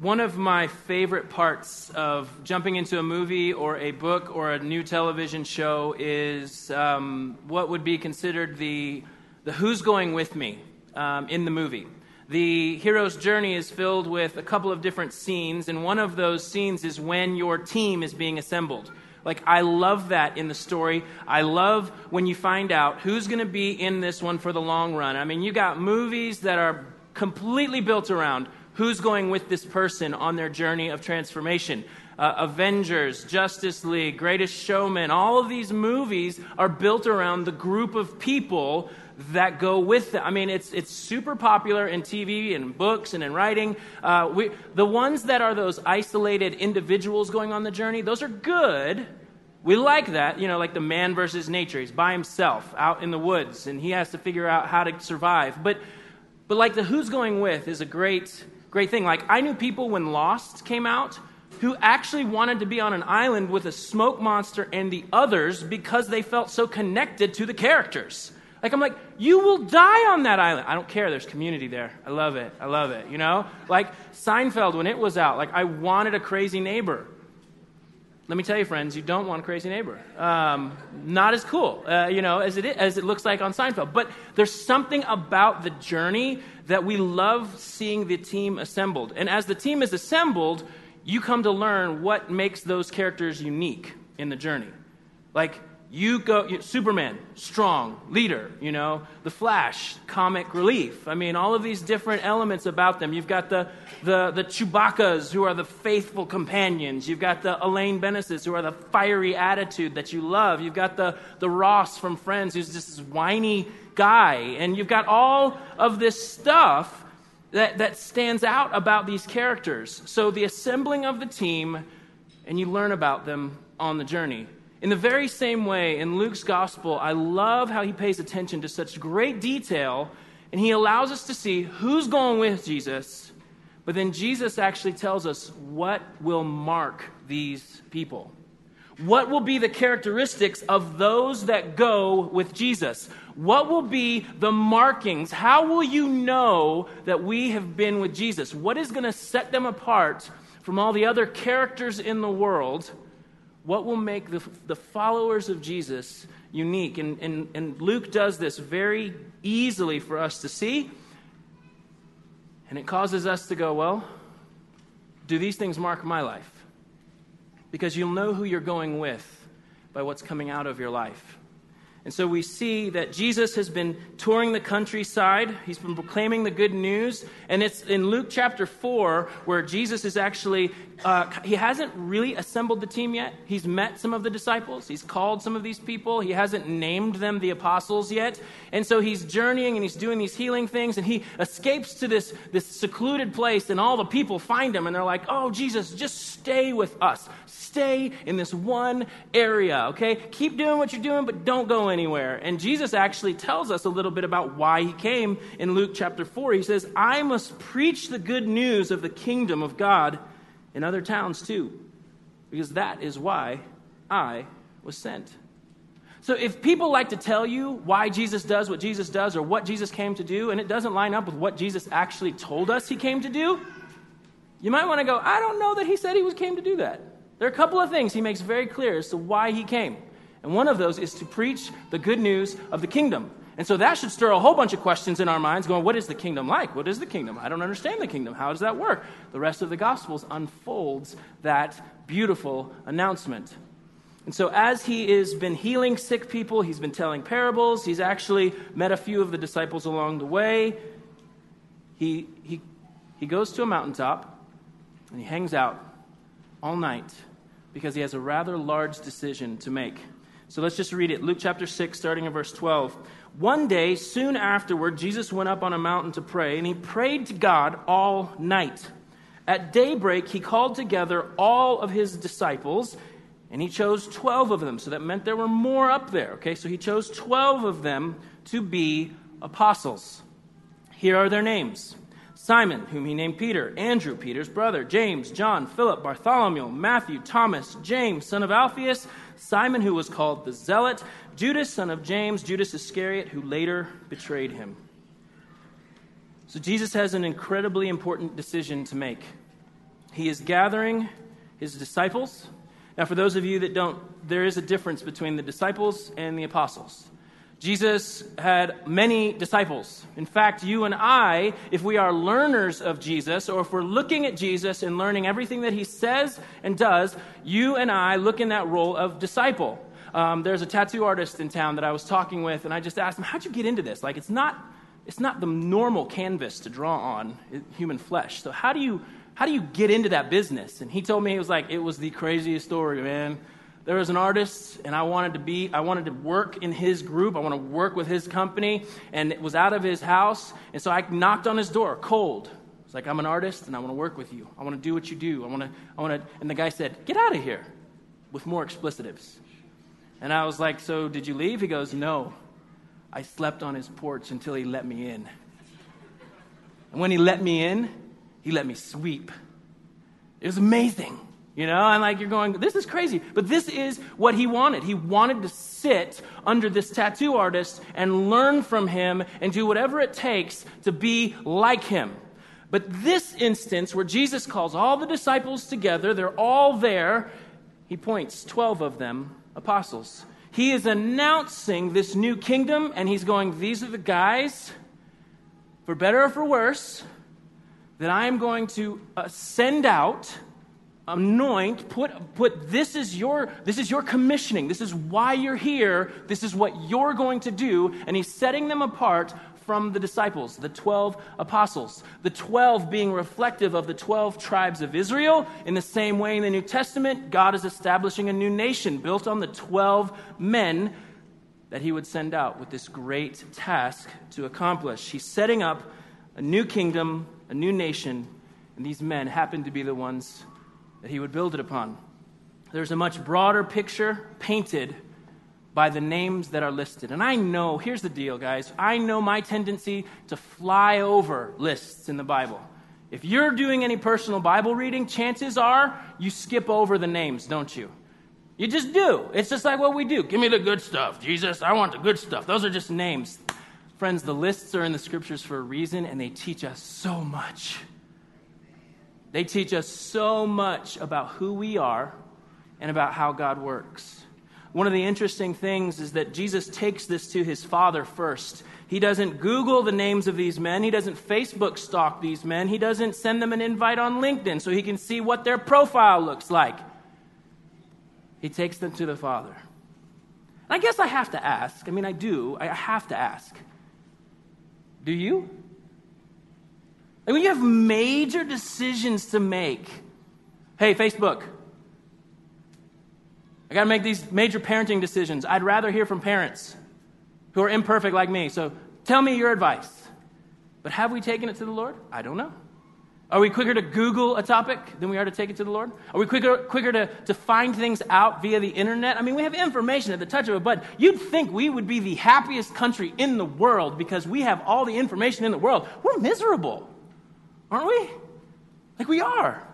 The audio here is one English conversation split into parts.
one of my favorite parts of jumping into a movie or a book or a new television show is um, what would be considered the, the who's going with me um, in the movie. The hero's journey is filled with a couple of different scenes, and one of those scenes is when your team is being assembled. Like, I love that in the story. I love when you find out who's going to be in this one for the long run. I mean, you got movies that are completely built around who's going with this person on their journey of transformation. Uh, Avengers, Justice League, Greatest Showman, all of these movies are built around the group of people that go with them. I mean, it's, it's super popular in TV and books and in writing. Uh, we, the ones that are those isolated individuals going on the journey, those are good. We like that, you know, like the man versus nature. He's by himself out in the woods and he has to figure out how to survive. But, but like the who's going with is a great great thing. Like, I knew people when Lost came out who actually wanted to be on an island with a smoke monster and the others because they felt so connected to the characters. Like, I'm like, you will die on that island. I don't care. There's community there. I love it. I love it. You know? Like, Seinfeld, when it was out, like, I wanted a crazy neighbor. Let me tell you, friends, you don't want a crazy neighbor. Um, not as cool, uh, you know, as it, is, as it looks like on Seinfeld. But there's something about the journey that we love seeing the team assembled. And as the team is assembled, you come to learn what makes those characters unique in the journey. Like, you go you, superman strong leader you know? The flash comic relief. I mean all of these different elements about them. You've got the the the chewbacca's who are the faithful companions. You've got the elaine beneses who are the fiery attitude that you love. You've got the the ross from friends who's just this whiny guy. And you've got all of this stuff that that stands out about these characters. So the assembling of the team and you learn about them on the journey in the very same way, in Luke's gospel, I love how he pays attention to such great detail and he allows us to see who's going with Jesus, but then Jesus actually tells us what will mark these people. What will be the characteristics of those that go with Jesus? What will be the markings? How will you know that we have been with Jesus? What is going to set them apart from all the other characters in the world? What will make the, the followers of Jesus unique? And, and, and Luke does this very easily for us to see. And it causes us to go, well, do these things mark my life? Because you'll know who you're going with by what's coming out of your life. And so we see that Jesus has been touring the countryside. He's been proclaiming the good news. And it's in Luke chapter 4 where Jesus is actually, uh, he hasn't really assembled the team yet. He's met some of the disciples, he's called some of these people. He hasn't named them the apostles yet. And so he's journeying and he's doing these healing things. And he escapes to this, this secluded place, and all the people find him. And they're like, oh, Jesus, just stay with us stay in this one area, okay? Keep doing what you're doing, but don't go anywhere. And Jesus actually tells us a little bit about why he came in Luke chapter 4. He says, I must preach the good news of the kingdom of God in other towns too, because that is why I was sent. So if people like to tell you why Jesus does what Jesus does or what Jesus came to do, and it doesn't line up with what Jesus actually told us he came to do, you might want to go, I don't know that he said he was came to do that. There are a couple of things he makes very clear as to why he came. And one of those is to preach the good news of the kingdom. And so that should stir a whole bunch of questions in our minds going, what is the kingdom like? What is the kingdom? I don't understand the kingdom. How does that work? The rest of the Gospels unfolds that beautiful announcement. And so, as he has been healing sick people, he's been telling parables, he's actually met a few of the disciples along the way. He, he, he goes to a mountaintop and he hangs out all night because he has a rather large decision to make. So let's just read it. Luke chapter 6, starting in verse 12. One day, soon afterward, Jesus went up on a mountain to pray, and he prayed to God all night. At daybreak, he called together all of his disciples, and he chose 12 of them. So that meant there were more up there. Okay, so he chose 12 of them to be apostles. Here are their names Simon, whom he named Peter, Andrew, Peter's brother, James, John, Philip, Bartholomew, Matthew, Thomas, James, son of Alphaeus, Simon, who was called the Zealot, Judas, son of James, Judas Iscariot, who later betrayed him. So Jesus has an incredibly important decision to make. he is gathering his disciples. Now, for those of you that don't, there is a difference between the disciples and the apostles. Jesus had many disciples. In fact, you and I, if we are learners of Jesus, or if we're looking at Jesus and learning everything that he says and does, you and I look in that role of disciple. Um, there's a tattoo artist in town that I was talking with, and I just asked him, How'd you get into this? Like, it's not, it's not the normal canvas to draw on human flesh. So, how do you, how do you get into that business? And he told me, it was like, it was the craziest story, man there was an artist and i wanted to be i wanted to work in his group. I want to work with his company and it was out of his house and so i knocked on his door cold. It's like i'm an artist and i want to work with you. I want to do what you do. I want to i want to and the guy said get out of here with more explicitives. And i was like so did you leave? He goes no. I slept on his porch until he let me in. And when he let me in he let me sweep. It was amazing you know, and like you're going, this is crazy. But this is what he wanted. He wanted to sit under this tattoo artist and learn from him and do whatever it takes to be like him. But this instance, where Jesus calls all the disciples together, they're all there, he points 12 of them apostles. He is announcing this new kingdom, and he's going, These are the guys, for better or for worse, that I am going to uh, send out anoint put put this is your this is your commissioning. This is why you're here. This is what you're going to do. And he's setting them apart from the disciples the 12 apostles. The 12 being reflective of the 12 tribes of Israel. In the same way in the New Testament God is establishing a new nation built on the 12 men that he would send out with this great task to accomplish. He's setting up a new kingdom a new nation and these men happen to be the ones that he would build it upon. There's a much broader picture painted by the names that are listed. And I know, here's the deal, guys. I know my tendency to fly over lists in the Bible. If you're doing any personal Bible reading, chances are you skip over the names, don't you? You just do. It's just like what we do. Give me the good stuff, Jesus. I want the good stuff. Those are just names. Friends, the lists are in the scriptures for a reason, and they teach us so much. They teach us so much about who we are and about how God works. One of the interesting things is that Jesus takes this to his Father first. He doesn't Google the names of these men. He doesn't Facebook stalk these men. He doesn't send them an invite on LinkedIn so he can see what their profile looks like. He takes them to the Father. And I guess I have to ask. I mean, I do. I have to ask. Do you? Like when you have major decisions to make, hey, Facebook, I got to make these major parenting decisions. I'd rather hear from parents who are imperfect like me. So tell me your advice. But have we taken it to the Lord? I don't know. Are we quicker to Google a topic than we are to take it to the Lord? Are we quicker, quicker to, to find things out via the internet? I mean, we have information at the touch of a button. You'd think we would be the happiest country in the world because we have all the information in the world. We're miserable. Aren't we? Like we are.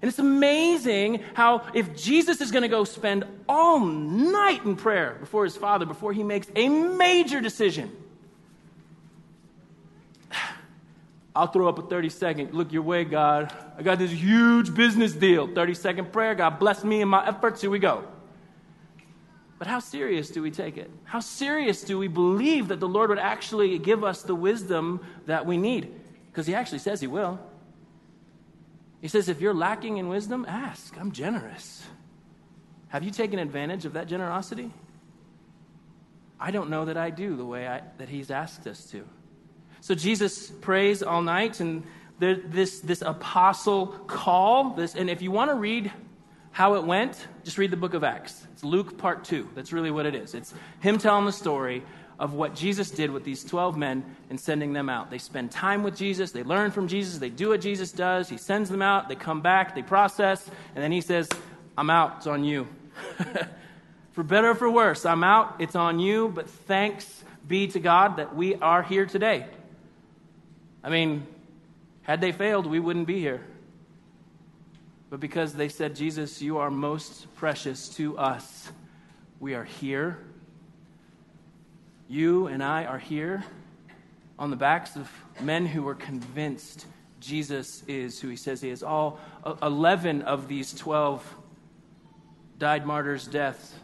And it's amazing how if Jesus is going to go spend all night in prayer before his Father, before he makes a major decision, I'll throw up a 30 second, look your way, God. I got this huge business deal. 30 second prayer. God bless me and my efforts. Here we go. But how serious do we take it? How serious do we believe that the Lord would actually give us the wisdom that we need? Because he actually says he will. He says, if you're lacking in wisdom, ask. I'm generous. Have you taken advantage of that generosity? I don't know that I do the way I, that he's asked us to. So Jesus prays all night, and there, this, this apostle call, this, and if you want to read how it went, just read the book of Acts. It's Luke part two. That's really what it is. It's him telling the story of what Jesus did with these 12 men and sending them out. They spend time with Jesus, they learn from Jesus, they do what Jesus does, he sends them out, they come back, they process, and then he says, I'm out, it's on you. for better or for worse, I'm out, it's on you, but thanks be to God that we are here today. I mean, had they failed, we wouldn't be here. But because they said, Jesus, you are most precious to us, we are here you and I are here on the backs of men who were convinced Jesus is who he says he is. All uh, 11 of these 12 died martyrs' deaths.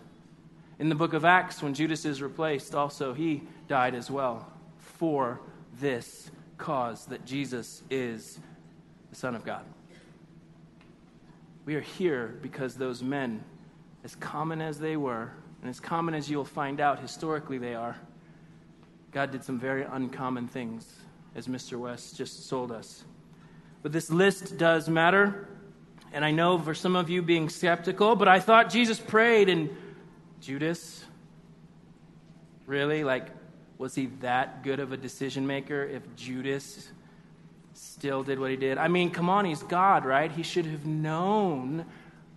In the book of Acts, when Judas is replaced, also he died as well for this cause that Jesus is the Son of God. We are here because those men, as common as they were, and as common as you'll find out historically they are, God did some very uncommon things, as Mr. West just told us. But this list does matter. And I know for some of you being skeptical, but I thought Jesus prayed and Judas, really? Like, was he that good of a decision maker if Judas still did what he did? I mean, come on, he's God, right? He should have known,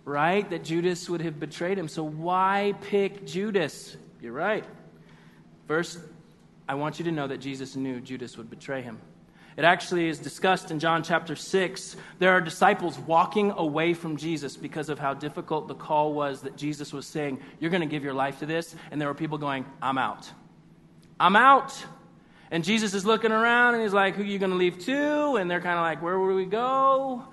right, that Judas would have betrayed him. So why pick Judas? You're right. First, I want you to know that Jesus knew Judas would betray him. It actually is discussed in John chapter 6. There are disciples walking away from Jesus because of how difficult the call was that Jesus was saying, You're going to give your life to this. And there were people going, I'm out. I'm out. And Jesus is looking around and he's like, Who are you going to leave to? And they're kind of like, Where will we go?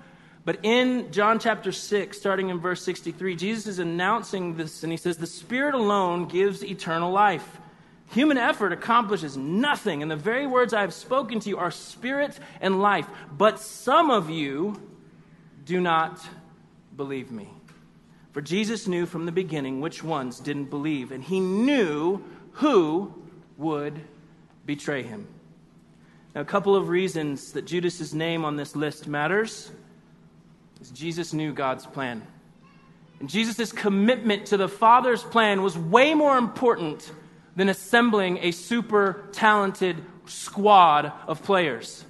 But in John chapter 6, starting in verse 63, Jesus is announcing this and he says, The Spirit alone gives eternal life. Human effort accomplishes nothing, and the very words I have spoken to you are spirit and life. But some of you do not believe me. For Jesus knew from the beginning which ones didn't believe, and he knew who would betray him. Now, a couple of reasons that Judas's name on this list matters is Jesus knew God's plan. And Jesus' commitment to the Father's plan was way more important than assembling a super talented squad of players.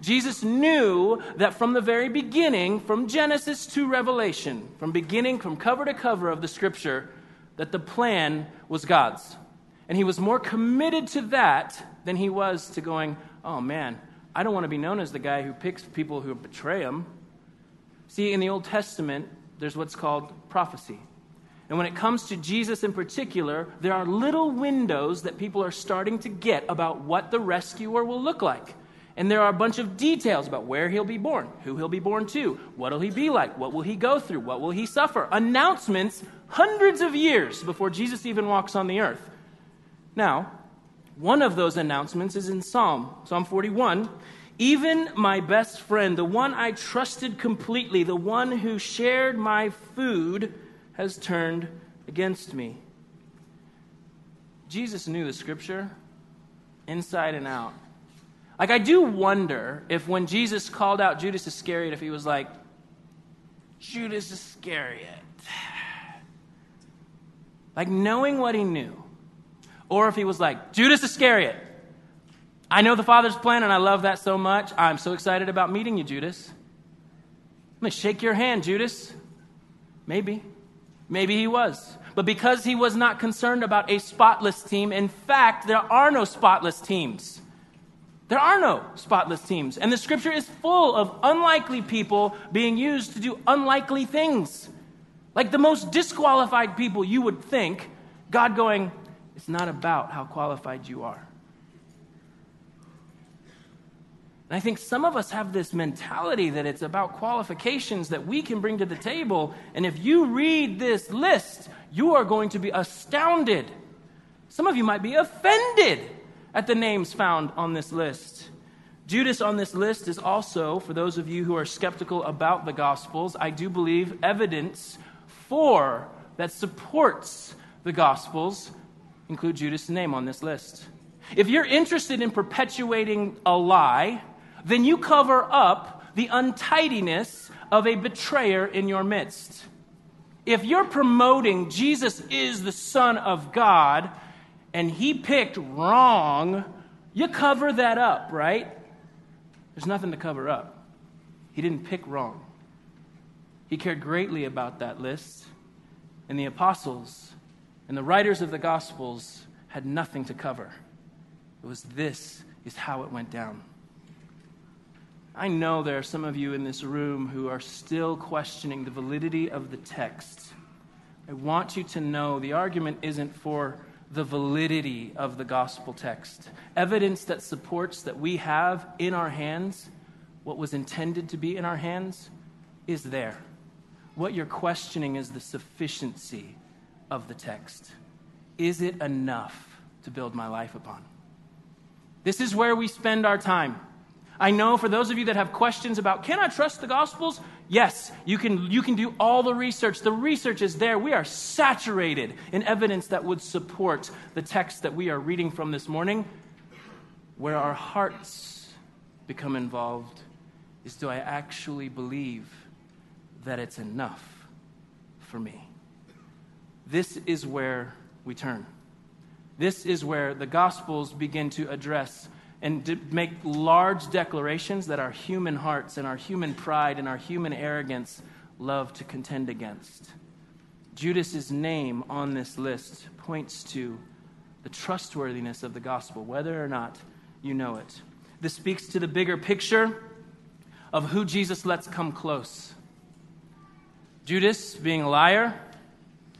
Jesus knew that from the very beginning, from Genesis to Revelation, from beginning, from cover to cover of the scripture, that the plan was God's. And he was more committed to that than he was to going, oh man, I don't want to be known as the guy who picks people who betray him. See, in the Old Testament, there's what's called prophecy. And when it comes to Jesus in particular, there are little windows that people are starting to get about what the rescuer will look like. And there are a bunch of details about where he'll be born, who he'll be born to, what'll he be like, what will he go through, what will he suffer. Announcements hundreds of years before Jesus even walks on the earth. Now, one of those announcements is in Psalm, Psalm 41. Even my best friend, the one I trusted completely, the one who shared my food, has turned against me. Jesus knew the scripture inside and out. Like, I do wonder if when Jesus called out Judas Iscariot, if he was like, Judas Iscariot. Like, knowing what he knew. Or if he was like, Judas Iscariot. I know the Father's plan and I love that so much. I'm so excited about meeting you, Judas. I'm going to shake your hand, Judas. Maybe. Maybe he was. But because he was not concerned about a spotless team, in fact, there are no spotless teams. There are no spotless teams. And the scripture is full of unlikely people being used to do unlikely things. Like the most disqualified people you would think, God going, it's not about how qualified you are. And I think some of us have this mentality that it's about qualifications that we can bring to the table. And if you read this list, you are going to be astounded. Some of you might be offended at the names found on this list. Judas on this list is also, for those of you who are skeptical about the Gospels, I do believe evidence for that supports the Gospels include Judas' name on this list. If you're interested in perpetuating a lie, then you cover up the untidiness of a betrayer in your midst. If you're promoting Jesus is the Son of God and he picked wrong, you cover that up, right? There's nothing to cover up. He didn't pick wrong. He cared greatly about that list, and the apostles and the writers of the Gospels had nothing to cover. It was this is how it went down. I know there are some of you in this room who are still questioning the validity of the text. I want you to know the argument isn't for the validity of the gospel text. Evidence that supports that we have in our hands what was intended to be in our hands is there. What you're questioning is the sufficiency of the text. Is it enough to build my life upon? This is where we spend our time. I know for those of you that have questions about can I trust the Gospels? Yes, you can, you can do all the research. The research is there. We are saturated in evidence that would support the text that we are reading from this morning. Where our hearts become involved is do I actually believe that it's enough for me? This is where we turn. This is where the Gospels begin to address and to make large declarations that our human hearts and our human pride and our human arrogance love to contend against. Judas's name on this list points to the trustworthiness of the gospel, whether or not you know it. This speaks to the bigger picture of who Jesus lets come close. Judas being a liar,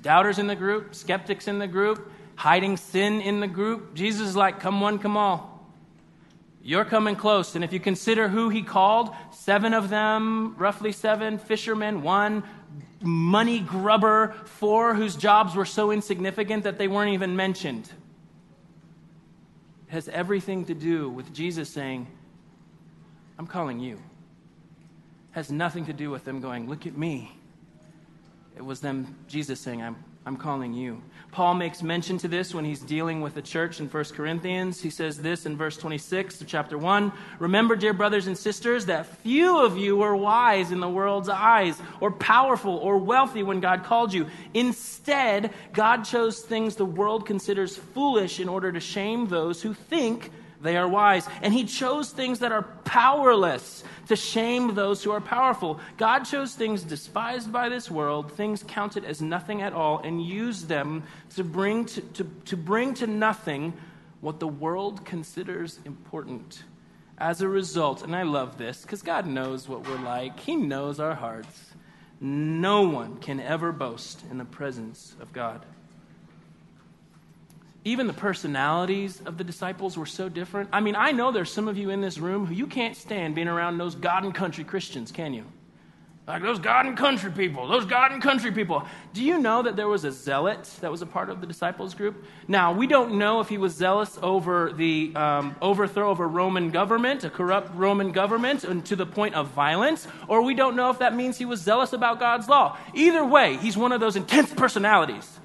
doubters in the group, skeptics in the group, hiding sin in the group. Jesus is like, come one, come all. You're coming close. And if you consider who he called, seven of them, roughly seven, fishermen, one money grubber, four whose jobs were so insignificant that they weren't even mentioned. It has everything to do with Jesus saying, I'm calling you. It has nothing to do with them going, Look at me. It was them, Jesus saying, I'm, I'm calling you. Paul makes mention to this when he's dealing with the church in 1 Corinthians. He says this in verse 26 of chapter 1 Remember, dear brothers and sisters, that few of you were wise in the world's eyes, or powerful, or wealthy when God called you. Instead, God chose things the world considers foolish in order to shame those who think they are wise. And he chose things that are powerless to shame those who are powerful. God chose things despised by this world, things counted as nothing at all, and used them to bring to, to, to bring to nothing what the world considers important. As a result, and I love this because God knows what we're like, He knows our hearts. No one can ever boast in the presence of God. Even the personalities of the disciples were so different. I mean, I know there's some of you in this room who you can't stand being around those God and country Christians, can you? Like those God and country people, those God and country people. Do you know that there was a zealot that was a part of the disciples group? Now, we don't know if he was zealous over the um, overthrow of a Roman government, a corrupt Roman government, and to the point of violence, or we don't know if that means he was zealous about God's law. Either way, he's one of those intense personalities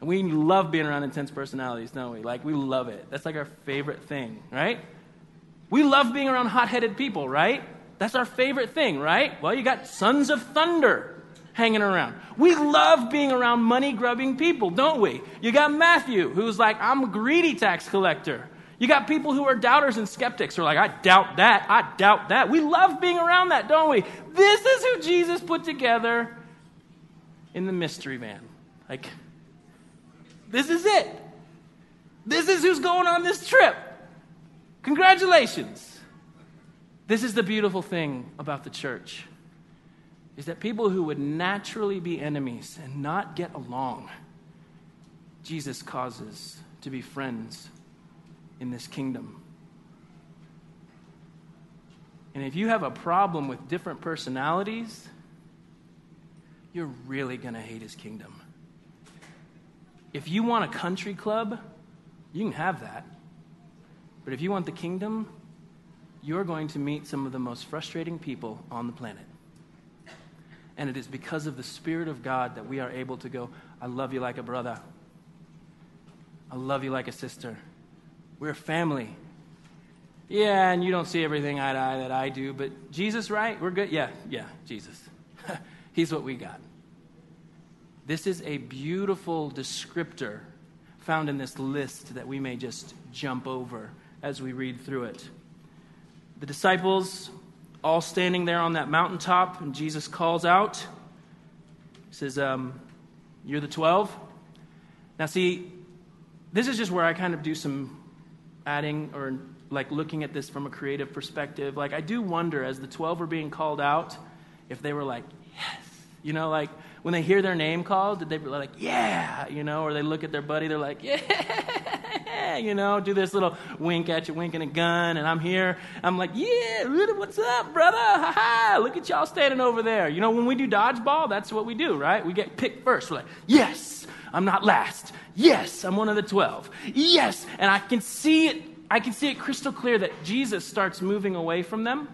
and we love being around intense personalities, don't we? Like, we love it. That's like our favorite thing, right? We love being around hot headed people, right? That's our favorite thing, right? Well, you got sons of thunder hanging around. We love being around money grubbing people, don't we? You got Matthew, who's like, I'm a greedy tax collector. You got people who are doubters and skeptics who are like, I doubt that, I doubt that. We love being around that, don't we? This is who Jesus put together in the mystery van. Like, this is it. This is who's going on this trip. Congratulations. This is the beautiful thing about the church is that people who would naturally be enemies and not get along, Jesus causes to be friends in this kingdom. And if you have a problem with different personalities, you're really going to hate his kingdom. If you want a country club, you can have that. But if you want the kingdom, you're going to meet some of the most frustrating people on the planet. And it is because of the Spirit of God that we are able to go, I love you like a brother. I love you like a sister. We're family. Yeah, and you don't see everything eye to eye that I do, but Jesus, right? We're good? Yeah, yeah, Jesus. He's what we got. This is a beautiful descriptor found in this list that we may just jump over as we read through it. The disciples all standing there on that mountaintop, and Jesus calls out. He says, um, You're the 12. Now, see, this is just where I kind of do some adding or like looking at this from a creative perspective. Like, I do wonder as the 12 were being called out if they were like, Yes. You know, like when they hear their name called, did they be like, yeah, you know, or they look at their buddy, they're like, yeah, you know, do this little wink at you, winking a gun, and I'm here. I'm like, yeah, what's up, brother? Ha ha, look at y'all standing over there. You know, when we do dodgeball, that's what we do, right? We get picked first. We're like, yes, I'm not last. Yes, I'm one of the 12. Yes, and I can see it, I can see it crystal clear that Jesus starts moving away from them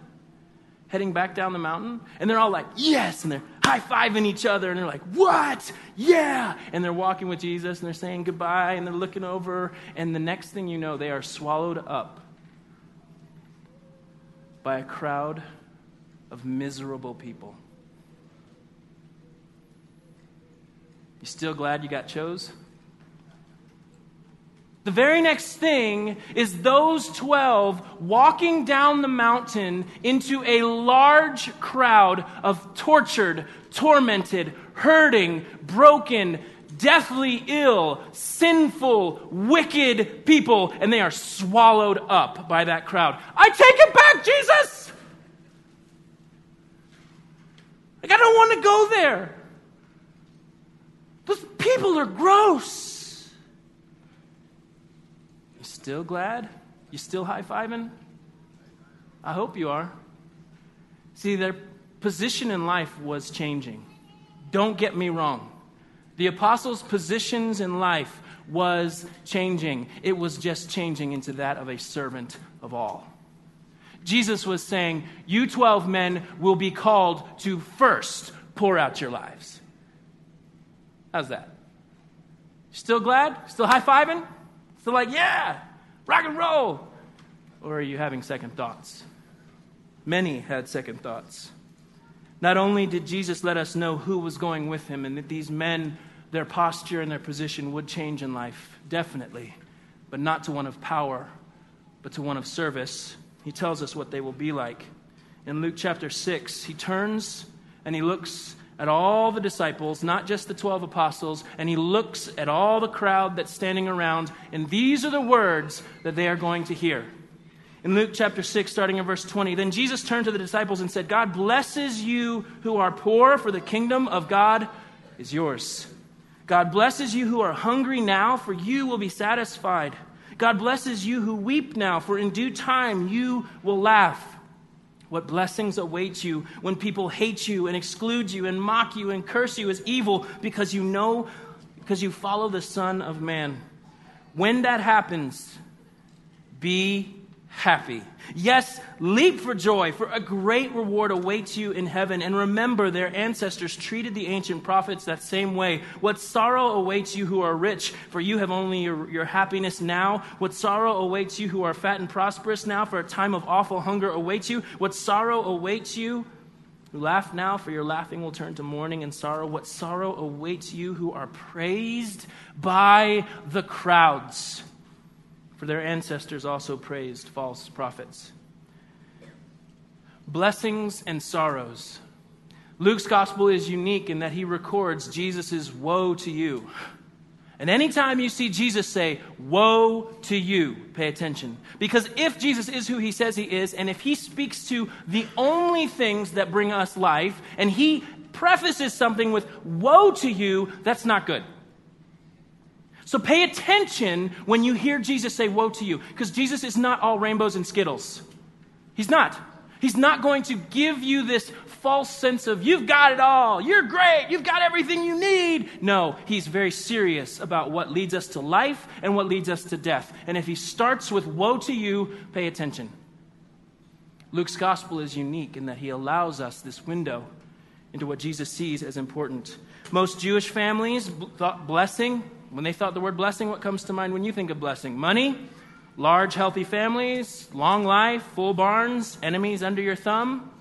heading back down the mountain, and they're all like, yes, and they're high fiving each other, and they're like, what? Yeah. And they're walking with Jesus, and they're saying goodbye, and they're looking over, and the next thing you know, they are swallowed up by a crowd of miserable people. You still glad you got chose? The very next thing is those 12 walking down the mountain into a large crowd of tortured, tormented, hurting, broken, deathly ill, sinful, wicked people, and they are swallowed up by that crowd. I take it back, Jesus! Like, I don't want to go there. Those people are gross still glad? You still high fiving? I hope you are. See, their position in life was changing. Don't get me wrong. The apostles' positions in life was changing. It was just changing into that of a servant of all. Jesus was saying, You 12 men will be called to first pour out your lives. How's that? Still glad? Still high fiving? Still like, yeah, rock and roll? Or are you having second thoughts? Many had second thoughts. Not only did Jesus let us know who was going with him and that these men, their posture and their position would change in life, definitely, but not to one of power, but to one of service. He tells us what they will be like. In Luke chapter 6, he turns and he looks at all the disciples, not just the 12 apostles, and he looks at all the crowd that's standing around, and these are the words that they are going to hear. In Luke chapter 6, starting in verse 20, then Jesus turned to the disciples and said, God blesses you who are poor, for the kingdom of God is yours. God blesses you who are hungry now, for you will be satisfied. God blesses you who weep now, for in due time you will laugh. What blessings await you when people hate you and exclude you and mock you and curse you as evil because you know, because you follow the Son of Man. When that happens, be happy. Yes, leap for joy, for a great reward awaits you in heaven. And remember, their ancestors treated the ancient prophets that same way. What sorrow awaits you who are rich, for you have only your, your happiness now. What sorrow awaits you who are fat and prosperous now, for a time of awful hunger awaits you. What sorrow awaits you who laugh now, for your laughing will turn to mourning and sorrow. What sorrow awaits you who are praised by the crowds for their ancestors also praised false prophets. Blessings and sorrows. Luke's gospel is unique in that he records Jesus' woe to you. And anytime you see Jesus say, Woe to you, pay attention. Because if Jesus is who he says he is, and if he speaks to the only things that bring us life, and he prefaces something with, Woe to you, that's not good. So pay attention when you hear Jesus say, Woe to you, because Jesus is not all rainbows and skittles. He's not. He's not going to give you this false sense of, you've got it all, you're great, you've got everything you need. No, he's very serious about what leads us to life and what leads us to death. And if he starts with, Woe to you, pay attention. Luke's gospel is unique in that he allows us this window into what Jesus sees as important. Most Jewish families thought blessing when they thought the word blessing, what comes to mind when you think of blessing? Money, large, healthy families, long life, full barns, enemies under your thumb.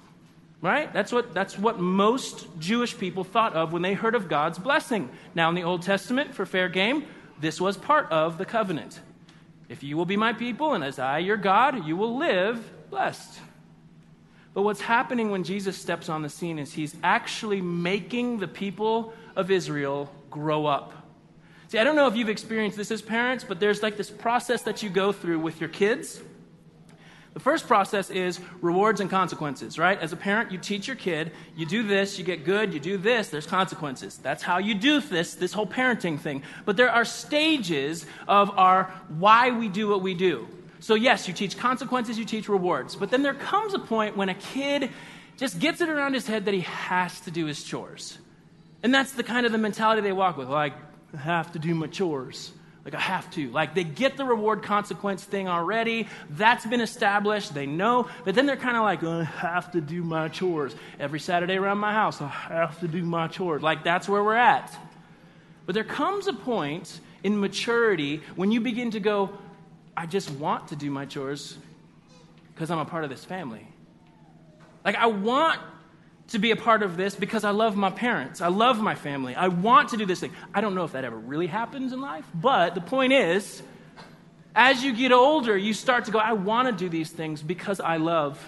Right? That's what, that's what most Jewish people thought of when they heard of God's blessing. Now, in the Old Testament, for fair game, this was part of the covenant. If you will be my people, and as I, your God, you will live blessed. But what's happening when Jesus steps on the scene is he's actually making the people of Israel grow up. See, I don't know if you've experienced this as parents, but there's like this process that you go through with your kids The first process is rewards and consequences, right? As a parent, you teach your kid, you do this, you get good, you do this, there's consequences. That's how you do this, this whole parenting thing. But there are stages of our why we do what we do. So, yes, you teach consequences, you teach rewards. But then there comes a point when a kid just gets it around his head that he has to do his chores. And that's the kind of the mentality they walk with. Like, I have to do my chores. Like, I have to. Like, they get the reward consequence thing already. That's been established. They know. But then they're kind of like, uh, I have to do my chores. Every Saturday around my house, I have to do my chores. Like, that's where we're at. But there comes a point in maturity when you begin to go, I just want to do my chores because I'm a part of this family. Like, I want to be a part of this because I love my parents. I love my family. I want to do this thing. I don't know if that ever really happens in life, but the point is, as you get older, you start to go, I want to do these things because I love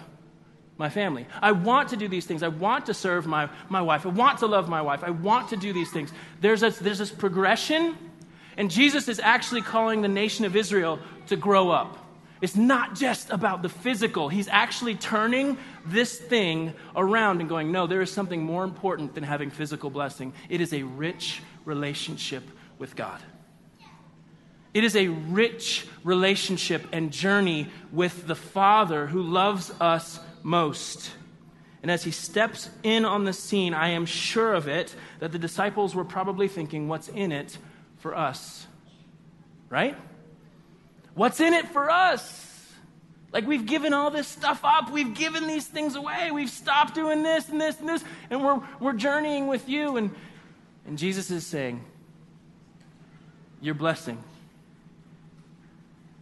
my family. I want to do these things. I want to serve my, my wife. I want to love my wife. I want to do these things. There's, a, there's this progression, and Jesus is actually calling the nation of Israel to grow up. It's not just about the physical. He's actually turning this thing around and going, no, there is something more important than having physical blessing. It is a rich relationship with God. It is a rich relationship and journey with the Father who loves us most. And as he steps in on the scene, I am sure of it that the disciples were probably thinking, what's in it for us? Right? What's in it for us? Like we've given all this stuff up. We've given these things away. We've stopped doing this and this and this, and we're, we're journeying with you. And, and Jesus is saying, Your blessing,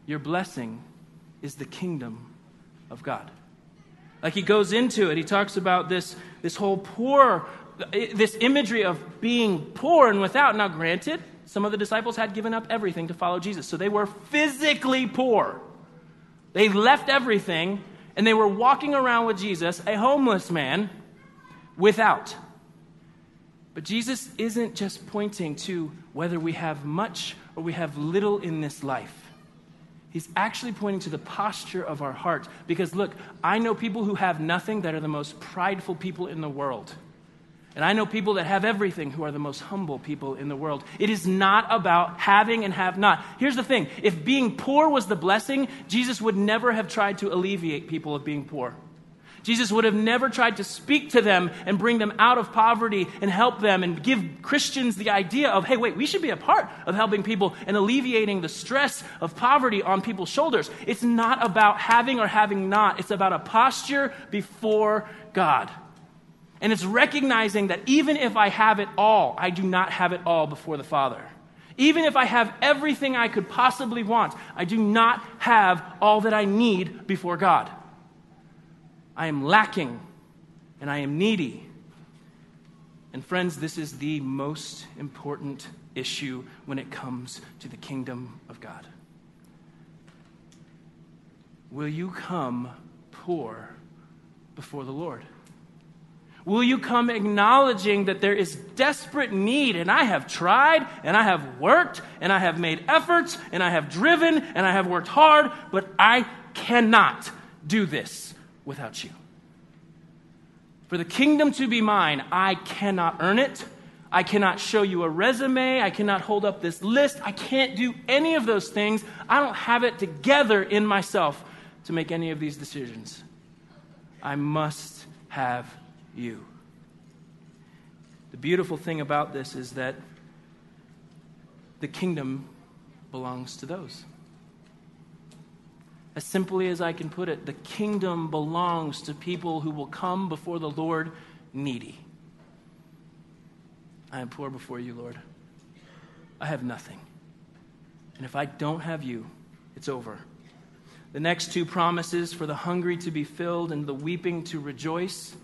your blessing is the kingdom of God. Like he goes into it, he talks about this, this whole poor, this imagery of being poor and without. Now, granted, some of the disciples had given up everything to follow Jesus. So they were physically poor. They left everything and they were walking around with Jesus, a homeless man, without. But Jesus isn't just pointing to whether we have much or we have little in this life. He's actually pointing to the posture of our heart. Because look, I know people who have nothing that are the most prideful people in the world. And I know people that have everything who are the most humble people in the world. It is not about having and have not. Here's the thing if being poor was the blessing, Jesus would never have tried to alleviate people of being poor. Jesus would have never tried to speak to them and bring them out of poverty and help them and give Christians the idea of, hey, wait, we should be a part of helping people and alleviating the stress of poverty on people's shoulders. It's not about having or having not, it's about a posture before God. And it's recognizing that even if I have it all, I do not have it all before the Father. Even if I have everything I could possibly want, I do not have all that I need before God. I am lacking and I am needy. And friends, this is the most important issue when it comes to the kingdom of God. Will you come poor before the Lord? Will you come acknowledging that there is desperate need and I have tried and I have worked and I have made efforts and I have driven and I have worked hard, but I cannot do this without you. For the kingdom to be mine, I cannot earn it. I cannot show you a resume. I cannot hold up this list. I can't do any of those things. I don't have it together in myself to make any of these decisions. I must have you. The beautiful thing about this is that the kingdom belongs to those. As simply as I can put it, the kingdom belongs to people who will come before the Lord needy. I am poor before you, Lord. I have nothing. And if I don't have you, it's over. The next two promises for the hungry to be filled and the weeping to rejoice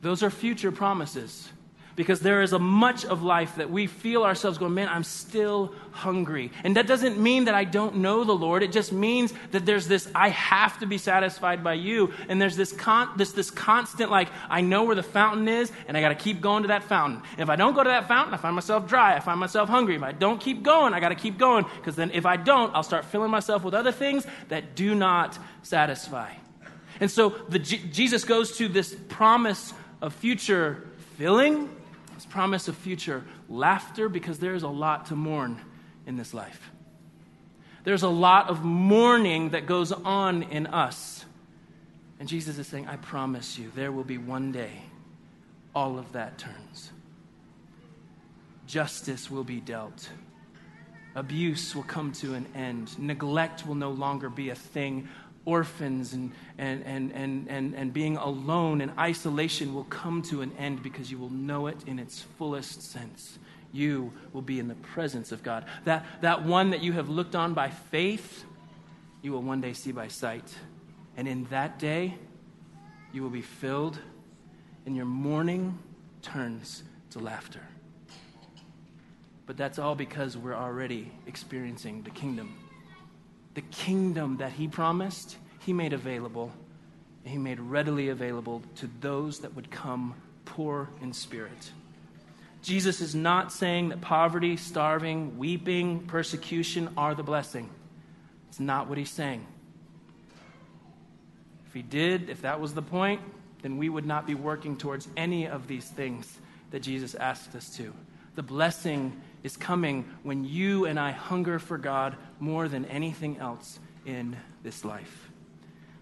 those are future promises. Because there is a much of life that we feel ourselves going, man, I'm still hungry. And that doesn't mean that I don't know the Lord. It just means that there's this, I have to be satisfied by you. And there's this, con- this, this constant, like, I know where the fountain is, and I got to keep going to that fountain. And if I don't go to that fountain, I find myself dry. I find myself hungry. If I don't keep going, I got to keep going. Because then if I don't, I'll start filling myself with other things that do not satisfy. And so the, Jesus goes to this promise of future filling, this promise of future laughter, because there's a lot to mourn in this life. There's a lot of mourning that goes on in us. And Jesus is saying, I promise you, there will be one day all of that turns. Justice will be dealt. Abuse will come to an end. Neglect will no longer be a thing. Orphans and, and, and, and, and, and being alone and isolation will come to an end because you will know it in its fullest sense you will be in the presence of God. That, that one that you have looked on by faith, you will one day see by sight. And in that day, you will be filled, and your mourning turns to laughter. But that's all because we're already experiencing the kingdom. The kingdom that he promised, he made available. He made readily available to those that would come poor in spirit. Jesus is not saying that poverty, starving, weeping, persecution are the blessing. It's not what he's saying. If he did, if that was the point, then we would not be working towards any of these things that Jesus asked us to. The blessing is coming when you and I hunger for God more than anything else in this life.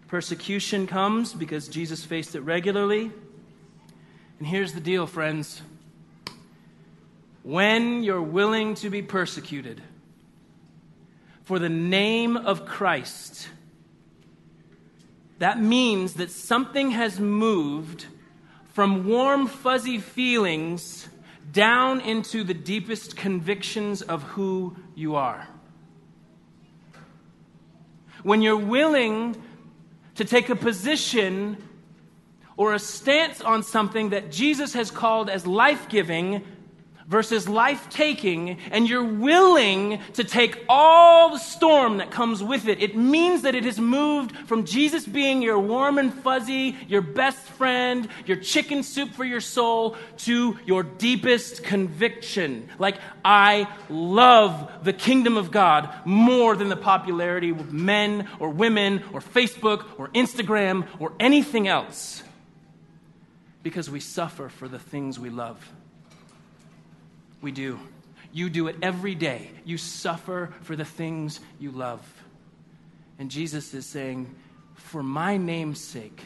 Persecution comes because Jesus faced it regularly. And here's the deal, friends when you're willing to be persecuted for the name of Christ, that means that something has moved from warm, fuzzy feelings down into the deepest convictions of who you are. When you're willing to take a position or a stance on something that Jesus has called as life giving versus life taking, and you're willing to take all the storm that comes with it, it means that it has moved from Jesus being your warm and fuzzy, your best friend, your chicken soup for your soul, to your deepest conviction. Like, I love the kingdom of God more than the popularity of men or women or Facebook or Instagram or anything else because we suffer for the things we love. We do. You do it every day. You suffer for the things you love. And Jesus is saying, For my name's sake,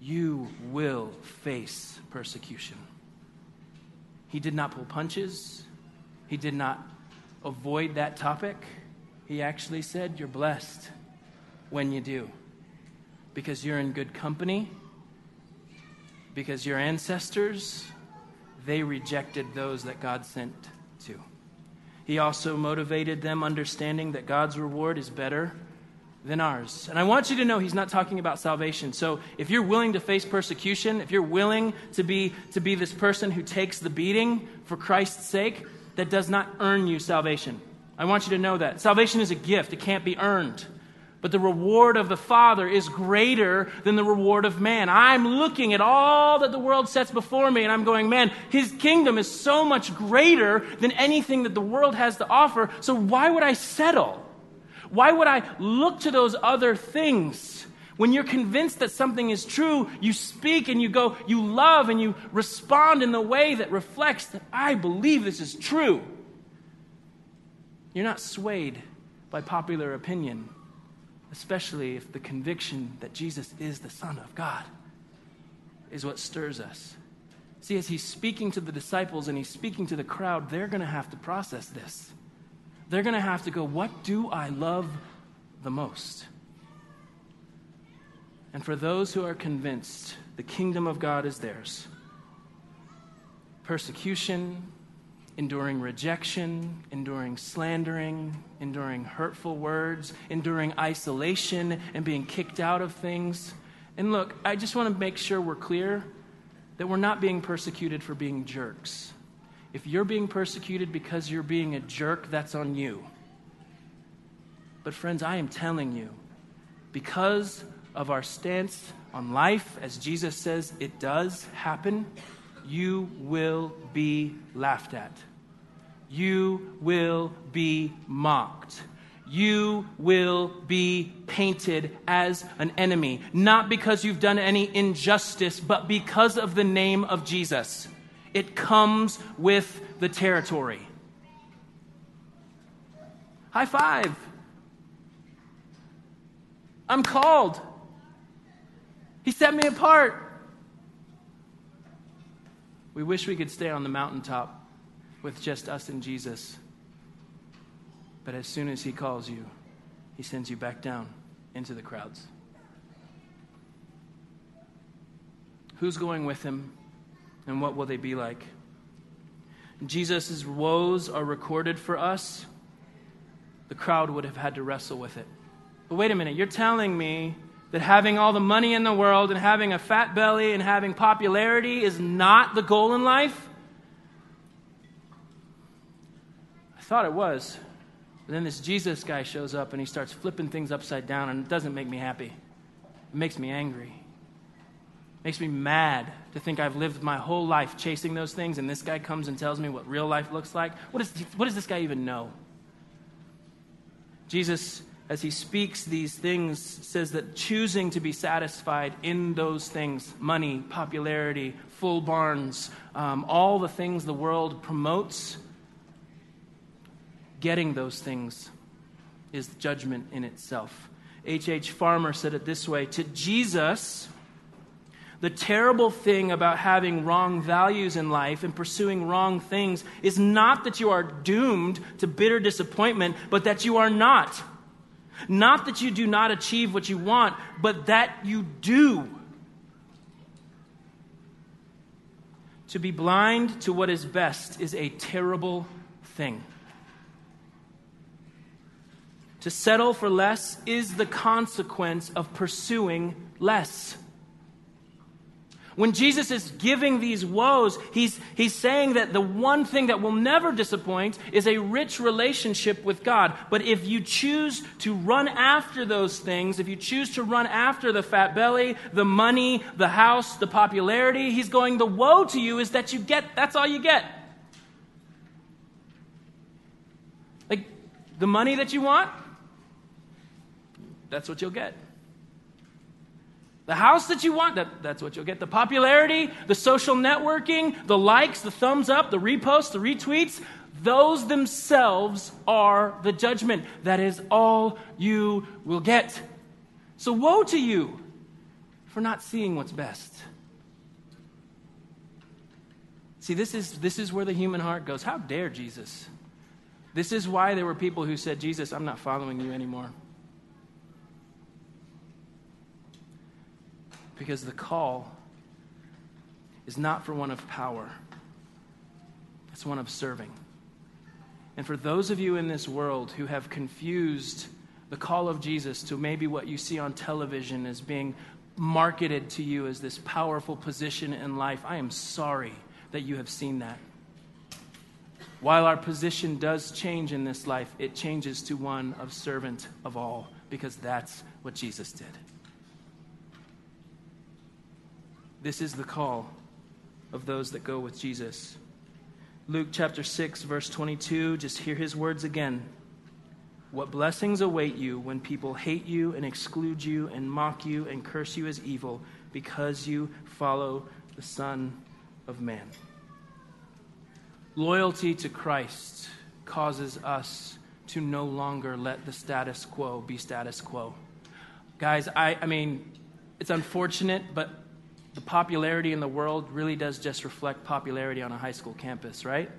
you will face persecution. He did not pull punches, he did not avoid that topic. He actually said, You're blessed when you do, because you're in good company, because your ancestors they rejected those that God sent to. He also motivated them understanding that God's reward is better than ours. And I want you to know he's not talking about salvation. So if you're willing to face persecution, if you're willing to be to be this person who takes the beating for Christ's sake, that does not earn you salvation. I want you to know that. Salvation is a gift. It can't be earned. But the reward of the Father is greater than the reward of man. I'm looking at all that the world sets before me and I'm going, man, his kingdom is so much greater than anything that the world has to offer. So why would I settle? Why would I look to those other things? When you're convinced that something is true, you speak and you go, you love and you respond in the way that reflects that I believe this is true. You're not swayed by popular opinion especially if the conviction that Jesus is the Son of God is what stirs us. See, as he's speaking to the disciples and he's speaking to the crowd, they're going to have to process this. They're going to have to go, What do I love the most? And for those who are convinced the kingdom of God is theirs, persecution, enduring rejection, enduring slandering, enduring hurtful words, enduring isolation, and being kicked out of things. And look, I just want to make sure we're clear that we're not being persecuted for being jerks. If you're being persecuted because you're being a jerk, that's on you. But, friends, I am telling you, because of our stance on life, as Jesus says it does happen, you will be laughed at. You will be mocked. you will be painted as an enemy, not because you've done any injustice, but because of the name of Jesus. It comes with the territory. High five. I'm called. He set me apart. We wish we could stay on the mountaintop with just us and Jesus. But as soon as He calls you, He sends you back down into the crowds. Who's going with Him, and what will they be like? Jesus' woes are recorded for us. The crowd would have had to wrestle with it. But wait a minute, you're telling me that having all the money in the world and having a fat belly and having popularity is not the goal in life? I thought it was. But then this Jesus guy shows up and he starts flipping things upside down, and it doesn't make me happy. It makes me angry. It makes me mad to think I've lived my whole life chasing those things, and this guy comes and tells me what real life looks like. What, is, what does this guy even know? Jesus as he speaks these things, says that choosing to be satisfied in those things money, popularity, full barns, um, all the things the world promotes getting those things is judgment in itself. H.H. H. Farmer said it this way To Jesus, the terrible thing about having wrong values in life and pursuing wrong things is not that you are doomed to bitter disappointment, but that you are not. Not that you do not achieve what you want, but that you do. To be blind to what is best is a terrible thing. To settle for less is the consequence of pursuing less. When Jesus is giving these woes, he's, he's saying that the one thing that will never disappoint is a rich relationship with God. But if you choose to run after those things, if you choose to run after the fat belly, the money, the house, the popularity, he's going, the woe to you is that you get, that's all you get. Like, the money that you want, that's what you'll get. The house that you want, that, that's what you'll get. The popularity, the social networking, the likes, the thumbs up, the reposts, the retweets, those themselves are the judgment. That is all you will get. So, woe to you for not seeing what's best. See, this is, this is where the human heart goes. How dare Jesus? This is why there were people who said, Jesus, I'm not following you anymore. Because the call is not for one of power, it's one of serving. And for those of you in this world who have confused the call of Jesus to maybe what you see on television as being marketed to you as this powerful position in life, I am sorry that you have seen that. While our position does change in this life, it changes to one of servant of all, because that's what Jesus did. This is the call of those that go with Jesus. Luke chapter 6, verse 22, just hear his words again. What blessings await you when people hate you and exclude you and mock you and curse you as evil because you follow the Son of Man. Loyalty to Christ causes us to no longer let the status quo be status quo. Guys, I, I mean, it's unfortunate, but the popularity in the world really does just reflect popularity on a high school campus, right?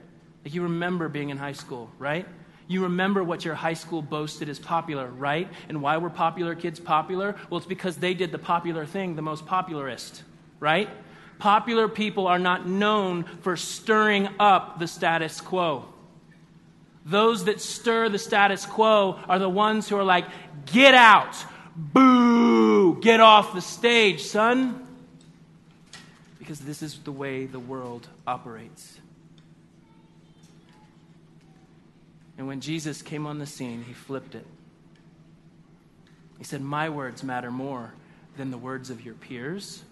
Like you remember being in high school, right? You remember what your high school boasted as popular, right? And why were popular kids popular? Well, it's because they did the popular thing, the most popularist, right? Popular people are not known for stirring up the status quo. Those that stir the status quo are the ones who are like, get out, boo, get off the stage, son because this is the way the world operates. And when Jesus came on the scene, he flipped it. He said, My words matter more than the words of your peers,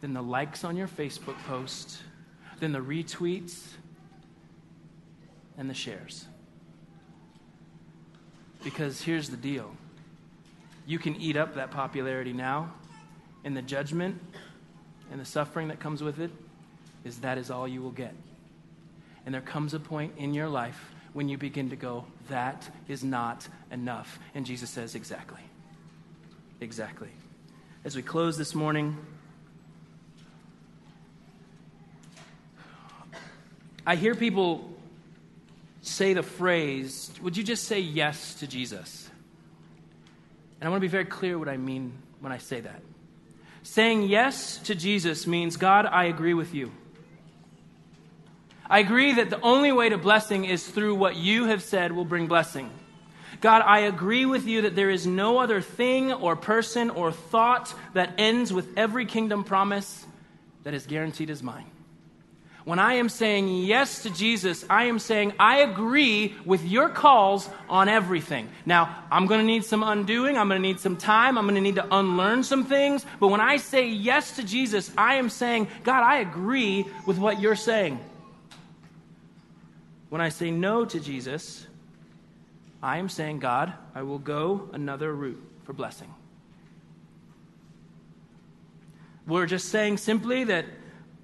than the likes on your Facebook post, than the retweets and the shares. Because here's the deal you can eat up that popularity now, and the judgment and the suffering that comes with it is that is all you will get. And there comes a point in your life when you begin to go, that is not enough. And Jesus says, exactly. Exactly. As we close this morning, I hear people say the phrase, Would you just say yes to Jesus? And I want to be very clear what I mean when I say that. Saying yes to Jesus means, God, I agree with you. I agree that the only way to blessing is through what you have said will bring blessing. God, I agree with you that there is no other thing or person or thought that ends with every kingdom promise that is guaranteed as mine. When I am saying yes to Jesus, I am saying I agree with your calls on everything. Now, I'm going to need some undoing. I'm going to need some time. I'm going to need to unlearn some things. But when I say yes to Jesus, I am saying, God, I agree with what you're saying. When I say no to Jesus, I am saying, God, I will go another route for blessing. We're just saying simply that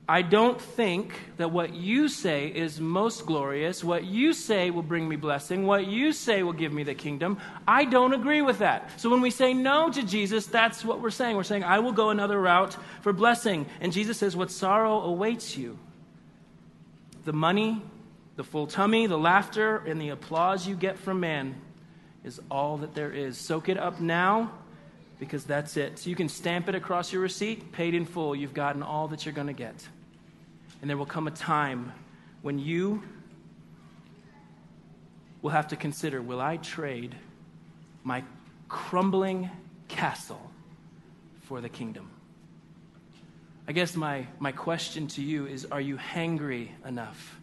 I don't think that what you say is most glorious, what you say will bring me blessing, what you say will give me the kingdom. I don't agree with that. So when we say no to Jesus, that's what we're saying. We're saying, I will go another route for blessing. And Jesus says, What sorrow awaits you? The money, the full tummy, the laughter, and the applause you get from man is all that there is. Soak it up now because that's it. So you can stamp it across your receipt, paid in full. You've gotten all that you're going to get. And there will come a time when you will have to consider will I trade my crumbling castle for the kingdom? I guess my, my question to you is are you hangry enough?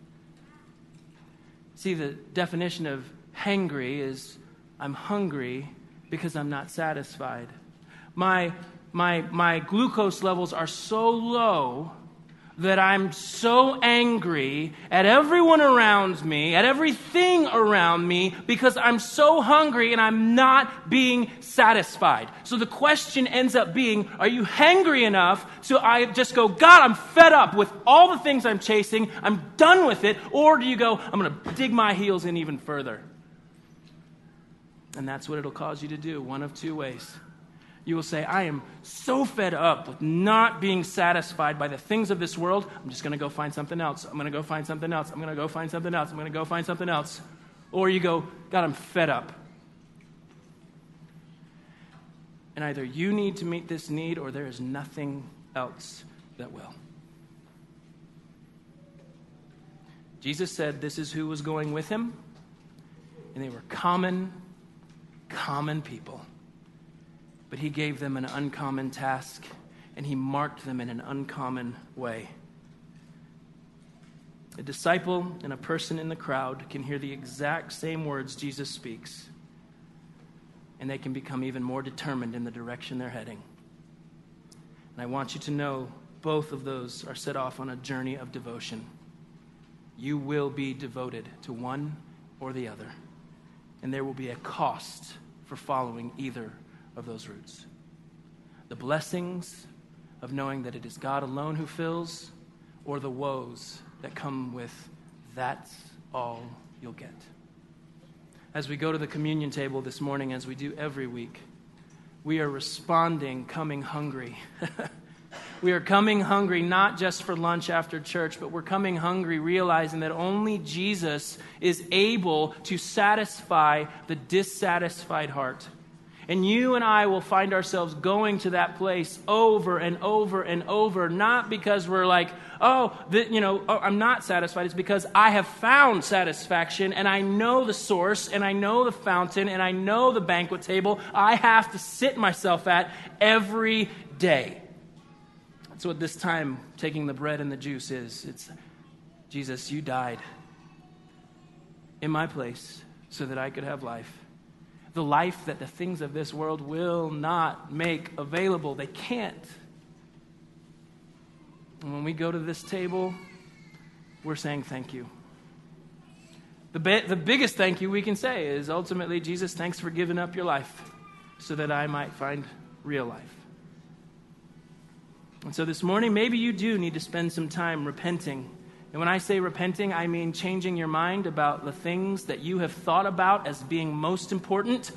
See, the definition of hangry is I'm hungry because I'm not satisfied. My, my, my glucose levels are so low that I'm so angry at everyone around me, at everything around me, because I'm so hungry and I'm not being satisfied. So the question ends up being Are you hangry enough so I just go, God, I'm fed up with all the things I'm chasing, I'm done with it? Or do you go, I'm going to dig my heels in even further? And that's what it'll cause you to do, one of two ways. You will say, I am so fed up with not being satisfied by the things of this world. I'm just going to go find something else. I'm going to go find something else. I'm going to go find something else. I'm going to go find something else. Or you go, God, I'm fed up. And either you need to meet this need or there is nothing else that will. Jesus said this is who was going with him, and they were common, common people. But he gave them an uncommon task, and he marked them in an uncommon way. A disciple and a person in the crowd can hear the exact same words Jesus speaks, and they can become even more determined in the direction they're heading. And I want you to know both of those are set off on a journey of devotion. You will be devoted to one or the other, and there will be a cost for following either of those roots. The blessings of knowing that it is God alone who fills, or the woes that come with that's all you'll get. As we go to the communion table this morning, as we do every week, we are responding, coming hungry. we are coming hungry not just for lunch after church, but we're coming hungry realizing that only Jesus is able to satisfy the dissatisfied heart. And you and I will find ourselves going to that place over and over and over, not because we're like, oh, the, you know, oh, I'm not satisfied. It's because I have found satisfaction and I know the source and I know the fountain and I know the banquet table I have to sit myself at every day. That's what this time taking the bread and the juice is. It's Jesus, you died in my place so that I could have life the life that the things of this world will not make available. They can't. And when we go to this table, we're saying thank you. The, be- the biggest thank you we can say is ultimately, Jesus, thanks for giving up your life so that I might find real life. And so this morning, maybe you do need to spend some time repenting. And when I say repenting, I mean changing your mind about the things that you have thought about as being most important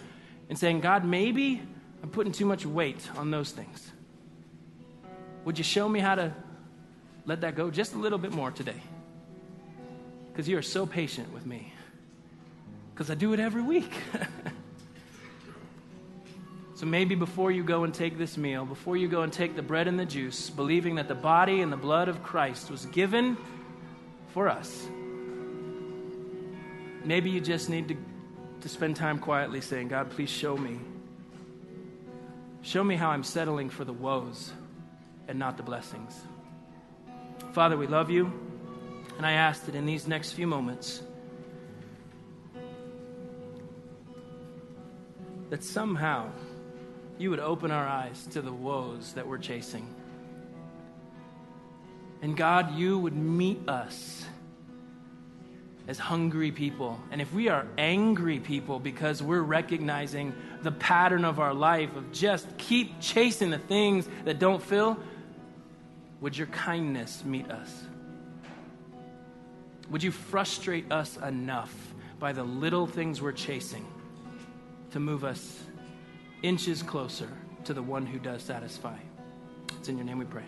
and saying, God, maybe I'm putting too much weight on those things. Would you show me how to let that go just a little bit more today? Because you are so patient with me. Because I do it every week. so maybe before you go and take this meal, before you go and take the bread and the juice, believing that the body and the blood of Christ was given for us, maybe you just need to, to spend time quietly saying, God, please show me. Show me how I'm settling for the woes and not the blessings. Father, we love you, and I ask that in these next few moments, that somehow you would open our eyes to the woes that we're chasing. And God, you would meet us as hungry people. And if we are angry people because we're recognizing the pattern of our life of just keep chasing the things that don't fill, would your kindness meet us? Would you frustrate us enough by the little things we're chasing to move us inches closer to the one who does satisfy? It's in your name we pray.